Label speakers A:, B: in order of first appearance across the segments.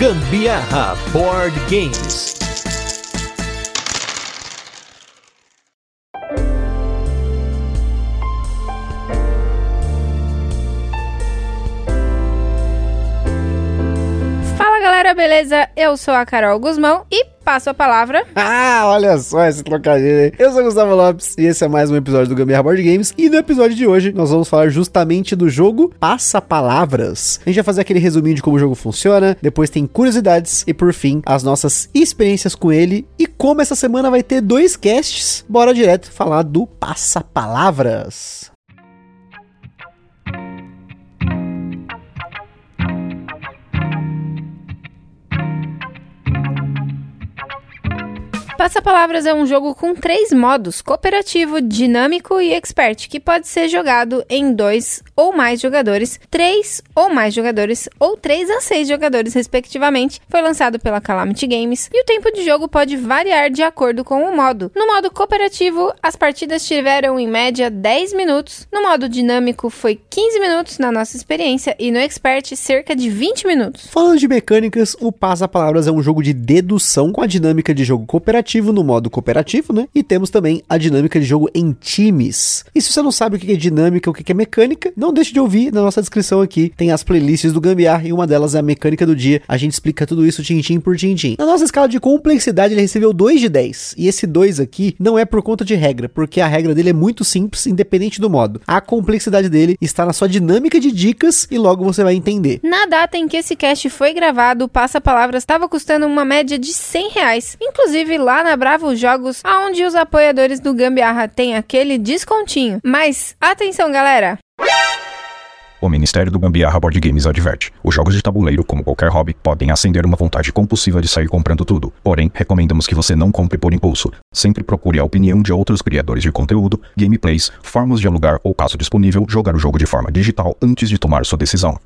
A: Gambiarra Board Games.
B: Fala galera, beleza? Eu sou a Carol Guzmão e passo a palavra.
C: Ah, olha só esse trocadilho aí. Eu sou o Gustavo Lopes e esse é mais um episódio do Gambiarra Board Games. E no episódio de hoje nós vamos falar justamente do jogo Passa Palavras. A gente vai fazer aquele resuminho de como o jogo funciona, depois tem curiosidades e por fim as nossas experiências com ele e como essa semana vai ter dois casts. Bora direto falar do Passa Palavras.
B: Passa-Palavras é um jogo com três modos: cooperativo, dinâmico e expert, que pode ser jogado em dois ou mais jogadores, três ou mais jogadores, ou três a seis jogadores, respectivamente. Foi lançado pela Calamity Games e o tempo de jogo pode variar de acordo com o modo. No modo cooperativo, as partidas tiveram em média 10 minutos, no modo dinâmico foi 15 minutos na nossa experiência e no expert cerca de 20 minutos.
C: Falando de mecânicas, o Passa Palavras é um jogo de dedução com a dinâmica de jogo cooperativo no modo cooperativo, né? E temos também a dinâmica de jogo em times. E se você não sabe o que é dinâmica, o que é mecânica, não deixe de ouvir na nossa descrição aqui. Tem as playlists do Gambiar e uma delas é a mecânica do dia. A gente explica tudo isso tintim por tintim. Na nossa escala de complexidade, ele recebeu 2 de 10. E esse 2 aqui não é por conta de regra, porque a regra dele é muito simples, independente do modo. A complexidade dele está na sua dinâmica de dicas e logo você vai entender.
B: Na data em que esse cast foi gravado, o Passa Palavras estava custando uma média de 100 reais. Inclusive lá na Bravo Jogos, aonde os apoiadores do Gambiarra têm aquele descontinho. Mas atenção, galera!
D: O Ministério do Gambiarra Board Games adverte: os jogos de tabuleiro, como qualquer hobby, podem acender uma vontade compulsiva de sair comprando tudo. Porém, recomendamos que você não compre por impulso. Sempre procure a opinião de outros criadores de conteúdo, gameplays, formas de alugar ou, caso disponível, jogar o jogo de forma digital antes de tomar sua decisão.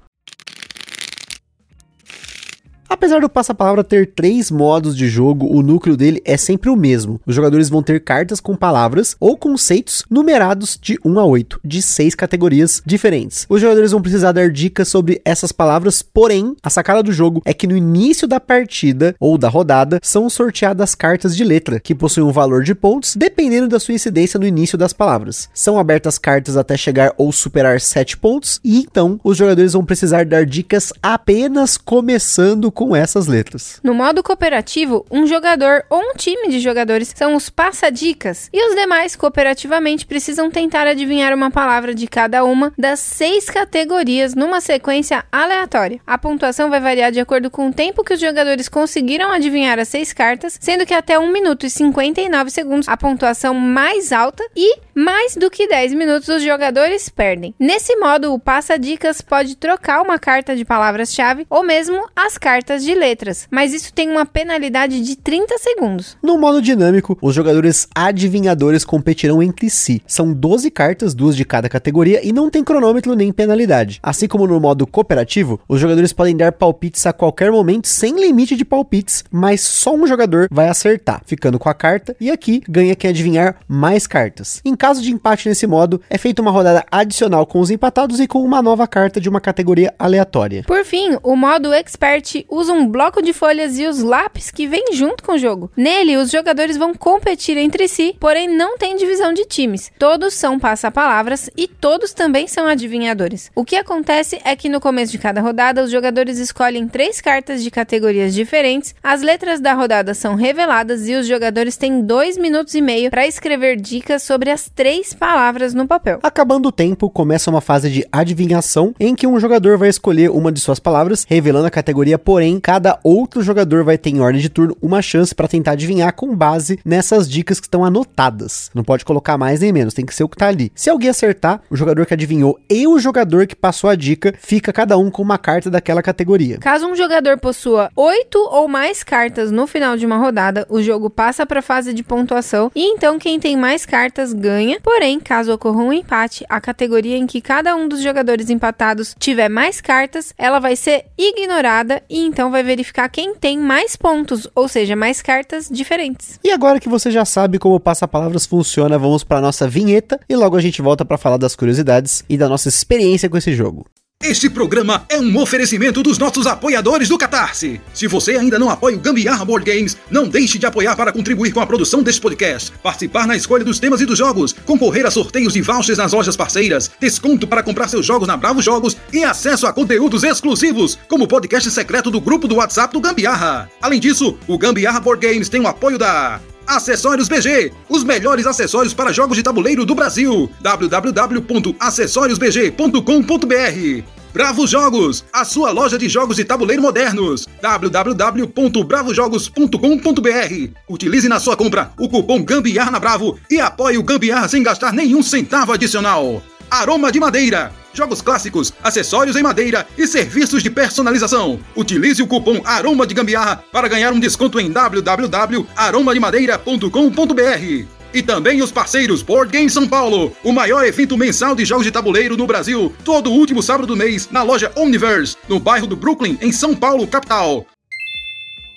C: Apesar do passa-palavra ter três modos de jogo, o núcleo dele é sempre o mesmo. Os jogadores vão ter cartas com palavras ou conceitos numerados de 1 a 8, de seis categorias diferentes. Os jogadores vão precisar dar dicas sobre essas palavras, porém, a sacada do jogo é que no início da partida ou da rodada são sorteadas cartas de letra, que possuem um valor de pontos, dependendo da sua incidência no início das palavras. São abertas cartas até chegar ou superar 7 pontos, e então os jogadores vão precisar dar dicas apenas começando com com essas letras.
B: No modo cooperativo, um jogador ou um time de jogadores são os passa-dicas e os demais cooperativamente precisam tentar adivinhar uma palavra de cada uma das seis categorias numa sequência aleatória. A pontuação vai variar de acordo com o tempo que os jogadores conseguiram adivinhar as seis cartas, sendo que até 1 minuto e 59 segundos a pontuação mais alta e mais do que 10 minutos os jogadores perdem. Nesse modo, o passa-dicas pode trocar uma carta de palavras-chave ou mesmo as cartas cartas de letras, mas isso tem uma penalidade de 30 segundos.
C: No modo dinâmico, os jogadores adivinhadores competirão entre si. São 12 cartas, duas de cada categoria, e não tem cronômetro nem penalidade. Assim como no modo cooperativo, os jogadores podem dar palpites a qualquer momento sem limite de palpites, mas só um jogador vai acertar, ficando com a carta, e aqui ganha quem adivinhar mais cartas. Em caso de empate nesse modo, é feita uma rodada adicional com os empatados e com uma nova carta de uma categoria aleatória.
B: Por fim, o modo expert usa um bloco de folhas e os lápis que vem junto com o jogo. Nele, os jogadores vão competir entre si, porém não tem divisão de times. Todos são passa-palavras e todos também são adivinhadores. O que acontece é que no começo de cada rodada, os jogadores escolhem três cartas de categorias diferentes, as letras da rodada são reveladas e os jogadores têm dois minutos e meio para escrever dicas sobre as três palavras no papel.
C: Acabando o tempo, começa uma fase de adivinhação em que um jogador vai escolher uma de suas palavras, revelando a categoria, porém porém, cada outro jogador vai ter em ordem de turno uma chance para tentar adivinhar com base nessas dicas que estão anotadas. Não pode colocar mais nem menos, tem que ser o que tá ali. Se alguém acertar, o jogador que adivinhou e o jogador que passou a dica, fica cada um com uma carta daquela categoria.
B: Caso um jogador possua oito ou mais cartas no final de uma rodada, o jogo passa para a fase de pontuação e então quem tem mais cartas ganha. Porém, caso ocorra um empate, a categoria em que cada um dos jogadores empatados tiver mais cartas, ela vai ser ignorada e vai verificar quem tem mais pontos, ou seja, mais cartas diferentes.
C: E agora que você já sabe como o passa-palavras funciona, vamos para nossa vinheta e logo a gente volta para falar das curiosidades e da nossa experiência com esse jogo.
E: Este programa é um oferecimento dos nossos apoiadores do Catarse. Se você ainda não apoia o Gambiarra Board Games, não deixe de apoiar para contribuir com a produção deste podcast, participar na escolha dos temas e dos jogos, concorrer a sorteios de vouchers nas lojas parceiras, desconto para comprar seus jogos na Bravo Jogos e acesso a conteúdos exclusivos, como o podcast secreto do grupo do WhatsApp do Gambiarra. Além disso, o Gambiarra Board Games tem o apoio da Acessórios BG, os melhores acessórios para jogos de tabuleiro do Brasil. www.acessoriosbg.com.br Bravo Jogos, a sua loja de jogos de tabuleiro modernos. www.bravojogos.com.br. Utilize na sua compra o cupom Gambiarra na Bravo e apoie o Gambiarra sem gastar nenhum centavo adicional. Aroma de Madeira. Jogos clássicos, acessórios em madeira e serviços de personalização. Utilize o cupom Aroma de Gambiarra para ganhar um desconto em www.aromademadeira.com.br. E também os parceiros Board Game São Paulo, o maior evento mensal de jogos de tabuleiro no Brasil, todo último sábado do mês, na loja Omniverse, no bairro do Brooklyn, em São Paulo, capital.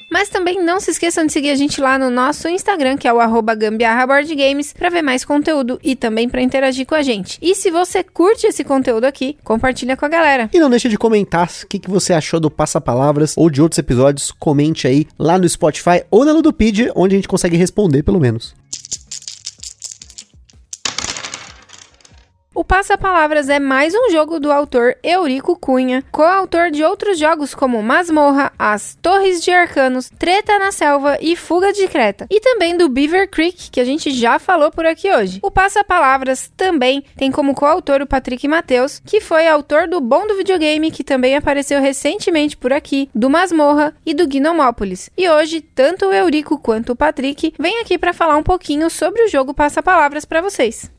B: Mas também não se esqueçam de seguir a gente lá no nosso Instagram, que é o arroba gambiarraboardgames, para ver mais conteúdo e também para interagir com a gente. E se você curte esse conteúdo aqui, compartilha com a galera.
C: E não deixa de comentar o que, que você achou do Passa Palavras ou de outros episódios. Comente aí lá no Spotify ou na Ludopedia, onde a gente consegue responder pelo menos.
B: O Passa Palavras é mais um jogo do autor Eurico Cunha, coautor de outros jogos como Masmorra, As Torres de Arcanos, Treta na Selva e Fuga de Creta, e também do Beaver Creek, que a gente já falou por aqui hoje. O Passa Palavras também tem como coautor o Patrick Mateus, que foi autor do Bom do Videogame, que também apareceu recentemente por aqui, do Masmorra e do Gnomópolis. E hoje, tanto o Eurico quanto o Patrick vêm aqui para falar um pouquinho sobre o jogo Passa Palavras para vocês.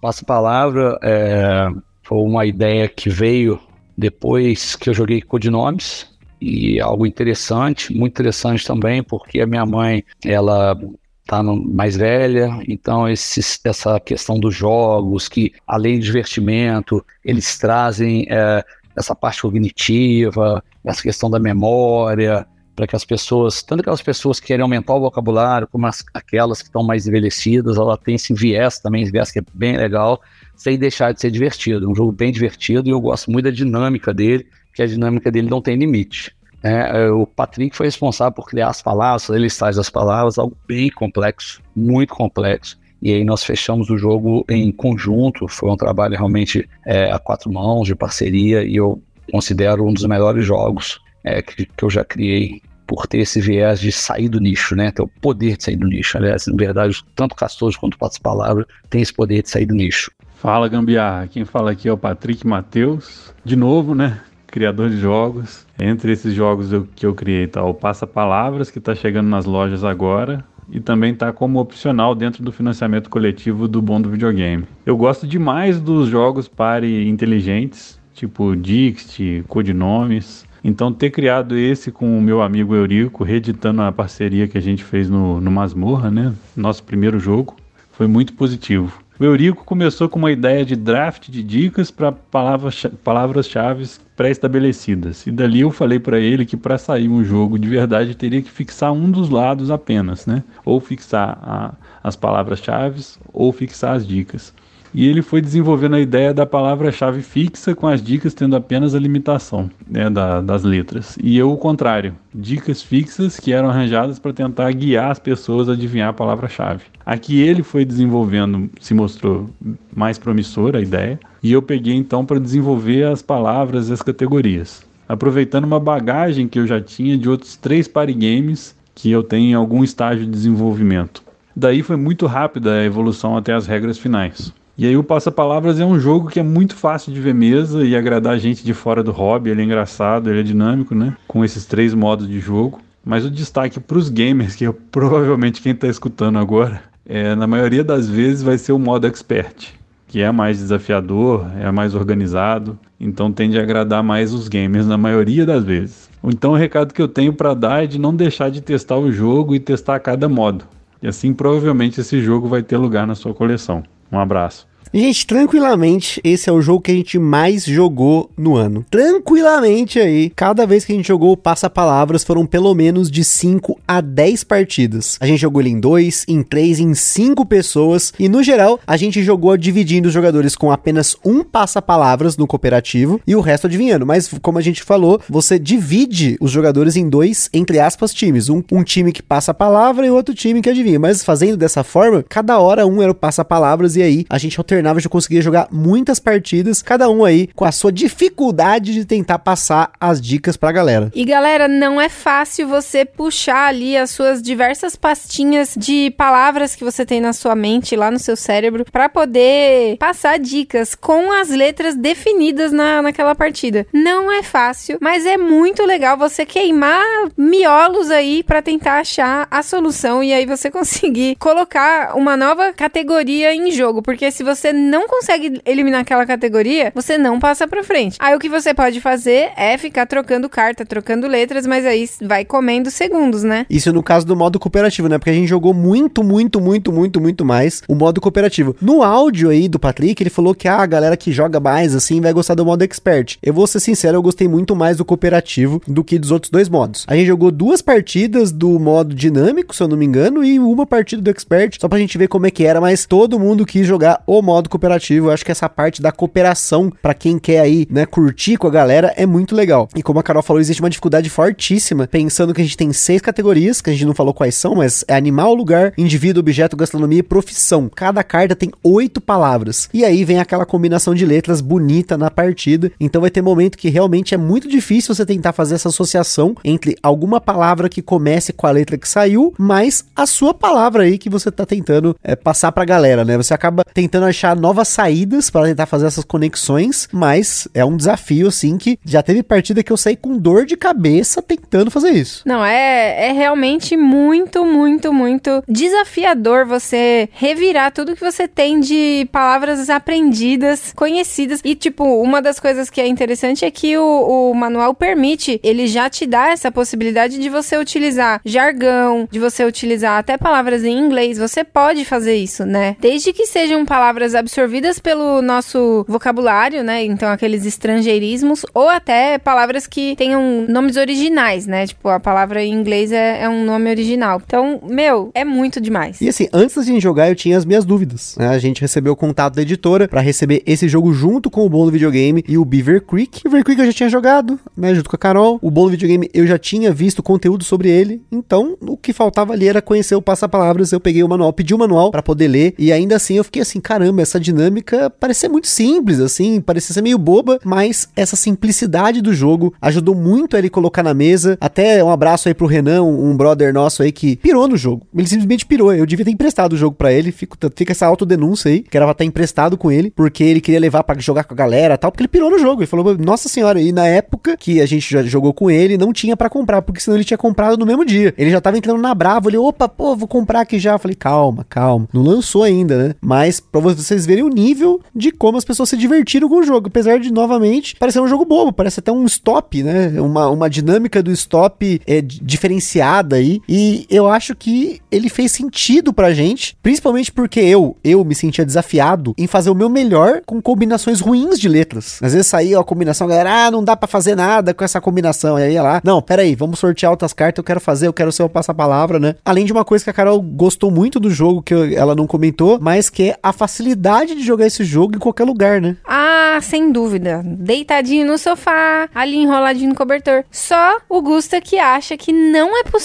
F: Passa Palavra é, foi uma ideia que veio depois que eu joguei Codinomes e algo interessante, muito interessante também, porque a minha mãe, ela tá mais velha, então essa questão dos jogos, que além de divertimento, eles trazem é, essa parte cognitiva, essa questão da memória, para que as pessoas, tanto aquelas pessoas que querem aumentar o vocabulário, como as, aquelas que estão mais envelhecidas, ela tem esse viés também, esse viés que é bem legal, sem deixar de ser divertido. É um jogo bem divertido e eu gosto muito da dinâmica dele, que a dinâmica dele não tem limite. É, o Patrick foi responsável por criar as palavras, ele traz as palavras, algo bem complexo, muito complexo. E aí nós fechamos o jogo em conjunto, foi um trabalho realmente é, a quatro mãos, de parceria, e eu considero um dos melhores jogos é, que, que eu já criei por ter esse viés de sair do nicho, né? Ter o poder de sair do nicho. Aliás, na verdade, tanto Castor quanto o Patos Palavra tem esse poder de sair do nicho.
G: Fala Gambiarra, quem fala aqui é o Patrick Matheus, de novo, né? Criador de jogos. Entre esses jogos eu, que eu criei tá o Passa Palavras, que está chegando nas lojas agora, e também está como opcional dentro do financiamento coletivo do Bom do Videogame. Eu gosto demais dos jogos pare inteligentes, tipo Dixit, Codinomes, então, ter criado esse com o meu amigo Eurico, reeditando a parceria que a gente fez no, no Masmorra, né? Nosso primeiro jogo, foi muito positivo. O Eurico começou com uma ideia de draft de dicas para palavras-chave pré-estabelecidas. E dali eu falei para ele que para sair um jogo de verdade teria que fixar um dos lados apenas, né? Ou fixar a, as palavras-chave ou fixar as dicas e ele foi desenvolvendo a ideia da palavra-chave fixa com as dicas tendo apenas a limitação né, da, das letras. E eu o contrário, dicas fixas que eram arranjadas para tentar guiar as pessoas a adivinhar a palavra-chave. Aqui ele foi desenvolvendo, se mostrou mais promissora a ideia, e eu peguei então para desenvolver as palavras e as categorias. Aproveitando uma bagagem que eu já tinha de outros três party games que eu tenho em algum estágio de desenvolvimento. Daí foi muito rápida a evolução até as regras finais. E aí o Passa Palavras é um jogo que é muito fácil de ver mesa e agradar a gente de fora do hobby. Ele é engraçado, ele é dinâmico, né? Com esses três modos de jogo. Mas o destaque para os gamers, que é provavelmente quem está escutando agora, é, na maioria das vezes vai ser o modo expert, que é mais desafiador, é mais organizado, então tende a agradar mais os gamers na maioria das vezes. Então o recado que eu tenho para dar é de não deixar de testar o jogo e testar cada modo. E assim provavelmente esse jogo vai ter lugar na sua coleção. Um abraço.
C: Gente, tranquilamente, esse é o jogo que a gente mais jogou no ano. Tranquilamente aí, cada vez que a gente jogou Passa Palavras foram pelo menos de 5 a 10 partidas. A gente jogou ele em 2, em 3, em 5 pessoas e no geral a gente jogou dividindo os jogadores com apenas um passa-palavras no cooperativo e o resto adivinhando. Mas como a gente falou, você divide os jogadores em dois, entre aspas, times. Um, um time que passa a palavra e outro time que adivinha. Mas fazendo dessa forma, cada hora um era o passa-palavras e aí a gente alternava de conseguir jogar muitas partidas, cada um aí com a sua dificuldade de tentar passar as dicas pra galera.
B: E galera, não é fácil você puxar ali as suas diversas pastinhas de palavras que você tem na sua mente, lá no seu cérebro, para poder passar dicas com as letras definidas na, naquela partida. Não é fácil, mas é muito legal você queimar miolos aí para tentar achar a solução e aí você conseguir colocar uma nova categoria em jogo, porque se você não consegue eliminar aquela categoria, você não passa para frente. Aí o que você pode fazer é ficar trocando carta, trocando letras, mas aí vai comendo segundos, né?
C: Isso no caso do modo cooperativo, né? Porque a gente jogou muito, muito, muito, muito, muito mais o modo cooperativo. No áudio aí do Patrick, ele falou que ah, a galera que joga mais assim vai gostar do modo expert. Eu vou ser sincero, eu gostei muito mais do cooperativo do que dos outros dois modos. A gente jogou duas partidas do modo dinâmico, se eu não me engano, e uma partida do expert, só pra gente ver como é que era, mas todo mundo quis jogar o modo cooperativo. Eu acho que essa parte da cooperação, para quem quer aí, né, curtir com a galera, é muito legal. E como a Carol falou, existe uma dificuldade fortíssima, pensando que a gente tem seis categorias, que a gente não falou quais são, mas é animal, lugar, indivíduo, objeto, gastronomia e profissão. Cada carta tem oito palavras. E aí vem aquela combinação de letras bonita na partida. Então vai ter momento que realmente é muito difícil você tentar fazer essa associação entre alguma palavra que comece com a letra que saiu, mais a sua palavra aí que você tá tentando é, passar pra galera, né? Você acaba tentando achar novas saídas para tentar fazer essas conexões, mas é um desafio, assim, que já teve partida que eu saí com dor de cabeça tentando fazer isso.
B: Não, é, é realmente muito, muito, muito desafiador você revirar tudo que você tem de palavras aprendidas, conhecidas. E, tipo, uma das coisas que é interessante é que o, o manual permite, ele já te dá essa possibilidade de você utilizar jargão, de você utilizar até palavras em inglês. Você pode fazer isso, né? Desde que sejam palavras absorvidas pelo nosso vocabulário, né? Então, aqueles estrangeirismos, ou até palavras que tenham nomes originais, né? Tipo, a palavra em inglês é, é um nome original. Então, meu, é muito demais.
C: E assim, antes da gente jogar, eu tinha as minhas dúvidas. Né? A gente recebeu o contato da editora para receber esse jogo junto com o Bom do Videogame e o Beaver Creek. Beaver Creek eu já tinha jogado, né? Junto com a Carol. O Bom do Videogame eu já tinha visto conteúdo sobre ele. Então, o que faltava ali era conhecer o passa-palavras. Eu peguei o manual, pedi o manual para poder ler. E ainda assim eu fiquei assim, caramba, essa dinâmica parece ser muito simples, assim, parecia ser meio boba, mas essa simplicidade do jogo ajudou muito a ele colocar na mesa. Até um abraço aí pro Renan, um brother nosso aí que pirou no jogo. Ele simplesmente pirou. Eu devia ter emprestado o jogo para ele. Fica, fica essa autodenúncia aí, que era pra estar emprestado com ele, porque ele queria levar para jogar com a galera e tal, porque ele pirou no jogo. Ele falou, nossa senhora, e na época que a gente já jogou com ele, não tinha para comprar, porque senão ele tinha comprado no mesmo dia. Ele já tava entrando na brava, ele, opa, pô, vou comprar aqui já. Eu falei, calma, calma. Não lançou ainda, né? Mas pra vocês verem o nível de como as pessoas se divertiram com o jogo, apesar de, novamente, parecer um jogo bobo, parece até um stop, né? Uma, uma dinâmica do stop é, diferenciada aí. E eu acho que ele fez sentido pra gente, principalmente porque eu, eu me sentia desafiado em fazer o meu melhor com combinações ruins de letras. Às vezes saía a combinação, a galera, ah, não dá para fazer nada com essa combinação. Aí ia lá, não, peraí, vamos sortear outras cartas, eu quero fazer, eu quero ser o passa-palavra, né? Além de uma coisa que a Carol gostou muito do jogo, que ela não comentou, mas que é a facilidade de jogar esse jogo em qualquer lugar, né?
B: Ah, sem dúvida. Deitadinho no sofá, ali enroladinho no cobertor. Só o Gusta que acha que não é possível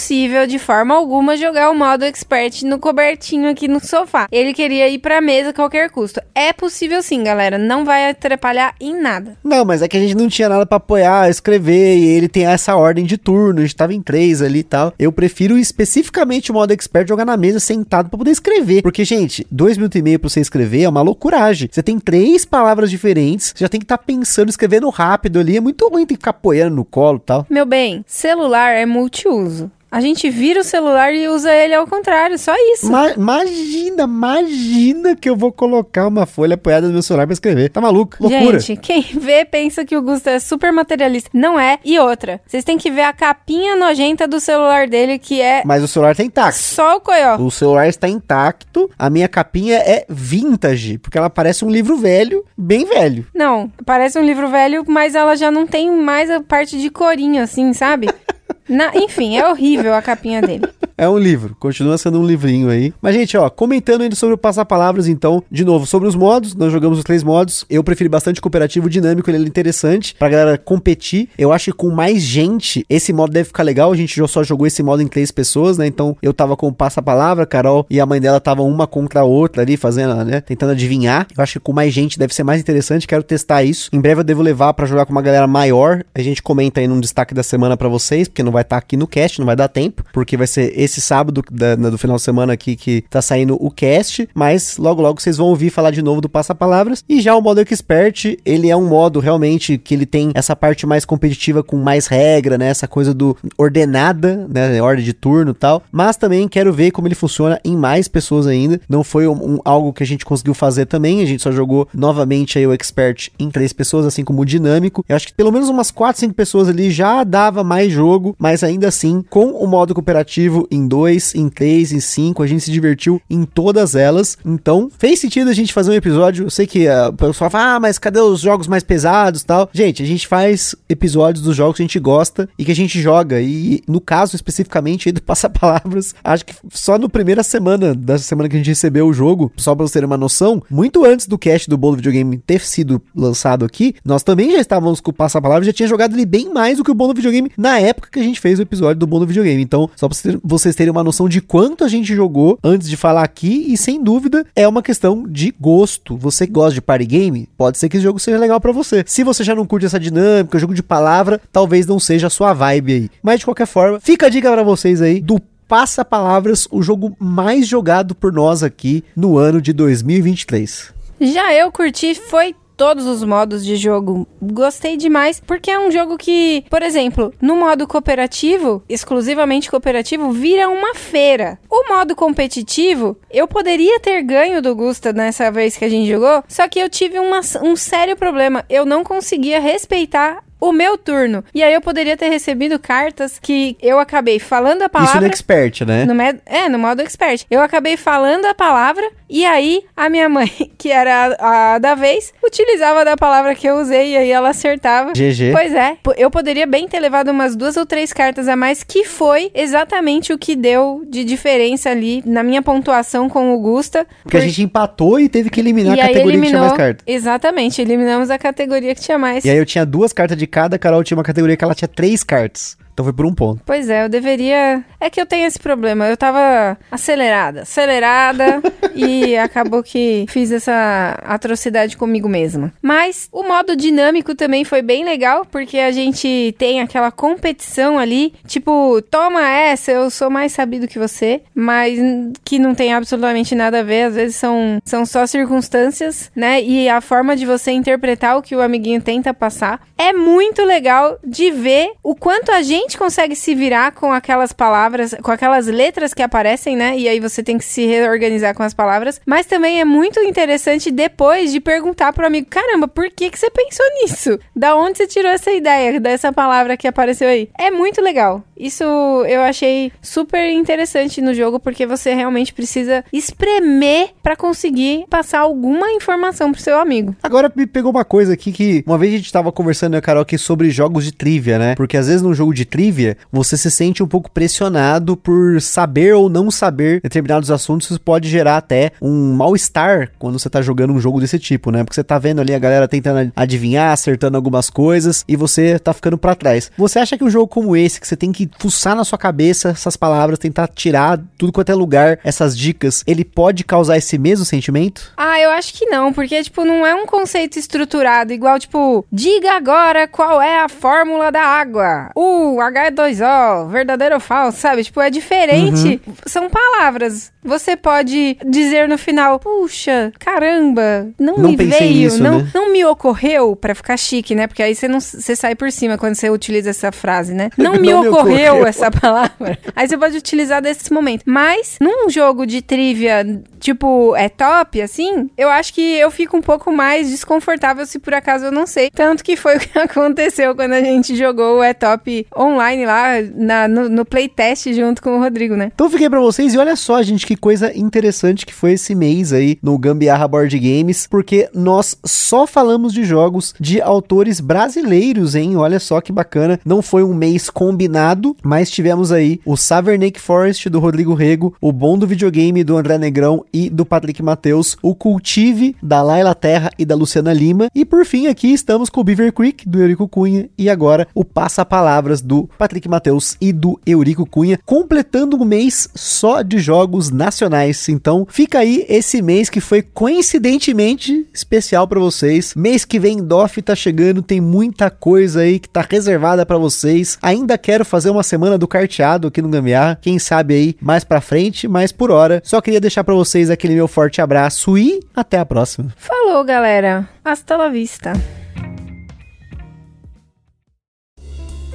B: de forma alguma jogar o modo expert no cobertinho aqui no sofá. Ele queria ir pra mesa a qualquer custo. É possível sim, galera. Não vai atrapalhar em nada.
C: Não, mas é que a gente não tinha nada para apoiar, escrever, e ele tem essa ordem de turno, a gente tava em três ali e tal. Eu prefiro especificamente o modo expert jogar na mesa sentado para poder escrever. Porque, gente, dois minutos e meio pra você escrever é uma loucuragem. Você tem três palavras diferentes, você já tem que estar tá pensando, escrevendo rápido ali. É muito ruim ter que ficar apoiando no colo e tal.
B: Meu bem, celular é multiuso. A gente vira o celular e usa ele ao contrário, só isso.
C: Ma imagina, imagina que eu vou colocar uma folha apoiada no meu celular pra escrever. Tá maluco? Loucura.
B: Gente, quem vê pensa que o Gusto é super materialista. Não é. E outra, vocês têm que ver a capinha nojenta do celular dele, que é.
C: Mas o celular tá intacto.
B: Só o coió.
C: O celular está intacto. A minha capinha é vintage, porque ela parece um livro velho, bem velho.
B: Não, parece um livro velho, mas ela já não tem mais a parte de corinho, assim, sabe? Na- enfim, é horrível a capinha dele.
C: É um livro, continua sendo um livrinho aí. Mas, gente, ó, comentando ainda sobre o Passar-Palavras, então, de novo, sobre os modos, nós jogamos os três modos. Eu prefiro bastante cooperativo, dinâmico, ele é interessante pra galera competir. Eu acho que com mais gente, esse modo deve ficar legal. A gente só jogou esse modo em três pessoas, né? Então, eu tava com o Passa-Palavra, Carol e a mãe dela tava uma contra a outra ali, fazendo, né? Tentando adivinhar. Eu acho que com mais gente deve ser mais interessante. Quero testar isso. Em breve eu devo levar pra jogar com uma galera maior. A gente comenta aí num destaque da semana pra vocês, porque não vai estar aqui no cast, não vai dar tempo, porque vai ser esse sábado da- na- do final de semana aqui que tá saindo o cast, mas logo logo vocês vão ouvir falar de novo do Passa-Palavras. E já o modo Expert, ele é um modo realmente que ele tem essa parte mais competitiva com mais regra, né? Essa coisa do ordenada, né? Ordem de turno e tal. Mas também quero ver como ele funciona em mais pessoas ainda. Não foi um, um- algo que a gente conseguiu fazer também. A gente só jogou novamente aí o Expert em três pessoas, assim como o dinâmico. Eu acho que pelo menos umas 4, 5 pessoas ali já dava mais jogo, mas ainda assim, com o modo cooperativo em 2, em 3, em 5, a gente se divertiu em todas elas. Então, fez sentido a gente fazer um episódio. Eu sei que ah, o pessoal fala, ah, mas cadê os jogos mais pesados tal? Gente, a gente faz episódios dos jogos que a gente gosta e que a gente joga. E no caso especificamente do Passa-Palavras, acho que só no primeira semana da semana que a gente recebeu o jogo, só pra vocês terem uma noção, muito antes do cast do Bolo Videogame ter sido lançado aqui, nós também já estávamos com o Passa-Palavra, já tinha jogado ele bem mais do que o Bolo Videogame na época que a gente fez o episódio do Bolo Videogame. Então, só pra vocês- terem uma noção de quanto a gente jogou antes de falar aqui, e sem dúvida é uma questão de gosto. Você gosta de party game, pode ser que esse jogo seja legal pra você. Se você já não curte essa dinâmica, jogo de palavra, talvez não seja a sua vibe aí. Mas de qualquer forma, fica a dica pra vocês aí do Passa Palavras, o jogo mais jogado por nós aqui no ano de 2023.
B: Já eu curti, foi todos os modos de jogo. Gostei demais, porque é um jogo que, por exemplo, no modo cooperativo, exclusivamente cooperativo, vira uma feira. O modo competitivo, eu poderia ter ganho do Gusta nessa vez que a gente jogou, só que eu tive uma- um sério problema. Eu não conseguia respeitar o meu turno. E aí eu poderia ter recebido cartas que eu acabei falando a palavra.
C: Isso no Expert, né?
B: No med- é, no modo expert. Eu acabei falando a palavra e aí a minha mãe, que era a, a da vez, utilizava da palavra que eu usei e aí ela acertava.
C: GG.
B: Pois é, eu poderia bem ter levado umas duas ou três cartas a mais, que foi exatamente o que deu de diferença ali na minha pontuação com o Gusta.
C: Porque a gente empatou e teve que eliminar
B: e
C: a categoria que tinha
B: eliminou.
C: mais carta.
B: Exatamente, eliminamos a categoria que tinha mais.
C: E aí eu tinha duas cartas de cada, Carol tinha uma categoria que ela tinha três cartas. Então foi por um ponto.
B: Pois é, eu deveria. É que eu tenho esse problema. Eu tava acelerada, acelerada e acabou que fiz essa atrocidade comigo mesma. Mas o modo dinâmico também foi bem legal, porque a gente tem aquela competição ali, tipo, toma essa, eu sou mais sabido que você, mas que não tem absolutamente nada a ver, às vezes são, são só circunstâncias, né? E a forma de você interpretar o que o amiguinho tenta passar é muito legal de ver o quanto a gente consegue se virar com aquelas palavras, com aquelas letras que aparecem, né? E aí você tem que se reorganizar com as palavras. Mas também é muito interessante depois de perguntar pro amigo: caramba, por que, que você pensou nisso? Da onde você tirou essa ideia dessa palavra que apareceu aí? É muito legal. Isso eu achei super interessante no jogo, porque você realmente precisa espremer pra conseguir passar alguma informação pro seu amigo.
C: Agora me pegou uma coisa aqui que uma vez a gente tava conversando, né, Carol, aqui sobre jogos de trivia, né? Porque às vezes num jogo de trivia, você se sente um pouco pressionado por saber ou não saber determinados assuntos, isso pode gerar até um mal-estar quando você tá jogando um jogo desse tipo, né? Porque você tá vendo ali a galera tentando adivinhar, acertando algumas coisas e você tá ficando pra trás. Você acha que um jogo como esse, que você tem que fuçar na sua cabeça essas palavras, tentar tirar tudo quanto é lugar, essas dicas, ele pode causar esse mesmo sentimento?
B: Ah, eu acho que não, porque, tipo, não é um conceito estruturado, igual, tipo, diga agora qual é a fórmula da água. O H2O, verdadeiro ou falso, sabe? Tipo, é diferente. São palavras. Você pode dizer no final, puxa, caramba, não,
C: Não
B: me veio,
C: nisso,
B: não,
C: né?
B: não me ocorreu, pra ficar chique, né? Porque aí você não você sai por cima quando você utiliza essa frase, né? Não me,
C: Não me
B: ocorreu,
C: ocorreu.
B: essa palavra. Aí você pode utilizar desse momento. Mas, num jogo de trivia, tipo, é top, assim, eu acho que eu fico um pouco mais desconfortável se por acaso eu não sei. Tanto que foi o que aconteceu quando a gente jogou o É Top online lá na- no, no playtest junto com o Rodrigo, né?
C: Então fiquei pra vocês e olha só, gente, que coisa interessante que foi esse mês aí no Gambiarra Board Games, porque nós só falamos de jogos de autores brasileiros, hein? Olha só que bacana. Não foi um mês combinado, mas tivemos aí o Savernake Forest do Rodrigo Rego, o Bom do Videogame do André Negrão e do Patrick Matheus, o Cultive da Laila Terra e da Luciana Lima, e por fim aqui estamos com o Beaver Creek do Eurico Cunha e agora o Passa Palavras do Patrick Matheus e do Eurico Cunha, completando um mês só de jogos nacionais. Então fica aí esse mês que foi coincidentemente especial para vocês. Mês que vem DOF tá chegando, tem muita coisa aí que tá reservada para vocês. Ainda quero fazer uma semana do carteado aqui no Gambiar, quem sabe aí mais para frente, mas por hora só queria deixar para vocês aquele meu forte abraço e até a próxima.
B: Falou, galera. Hasta la vista.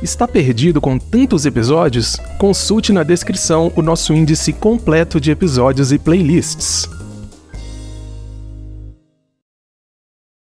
A: Está perdido com tantos episódios? Consulte na descrição o nosso índice completo de episódios e playlists.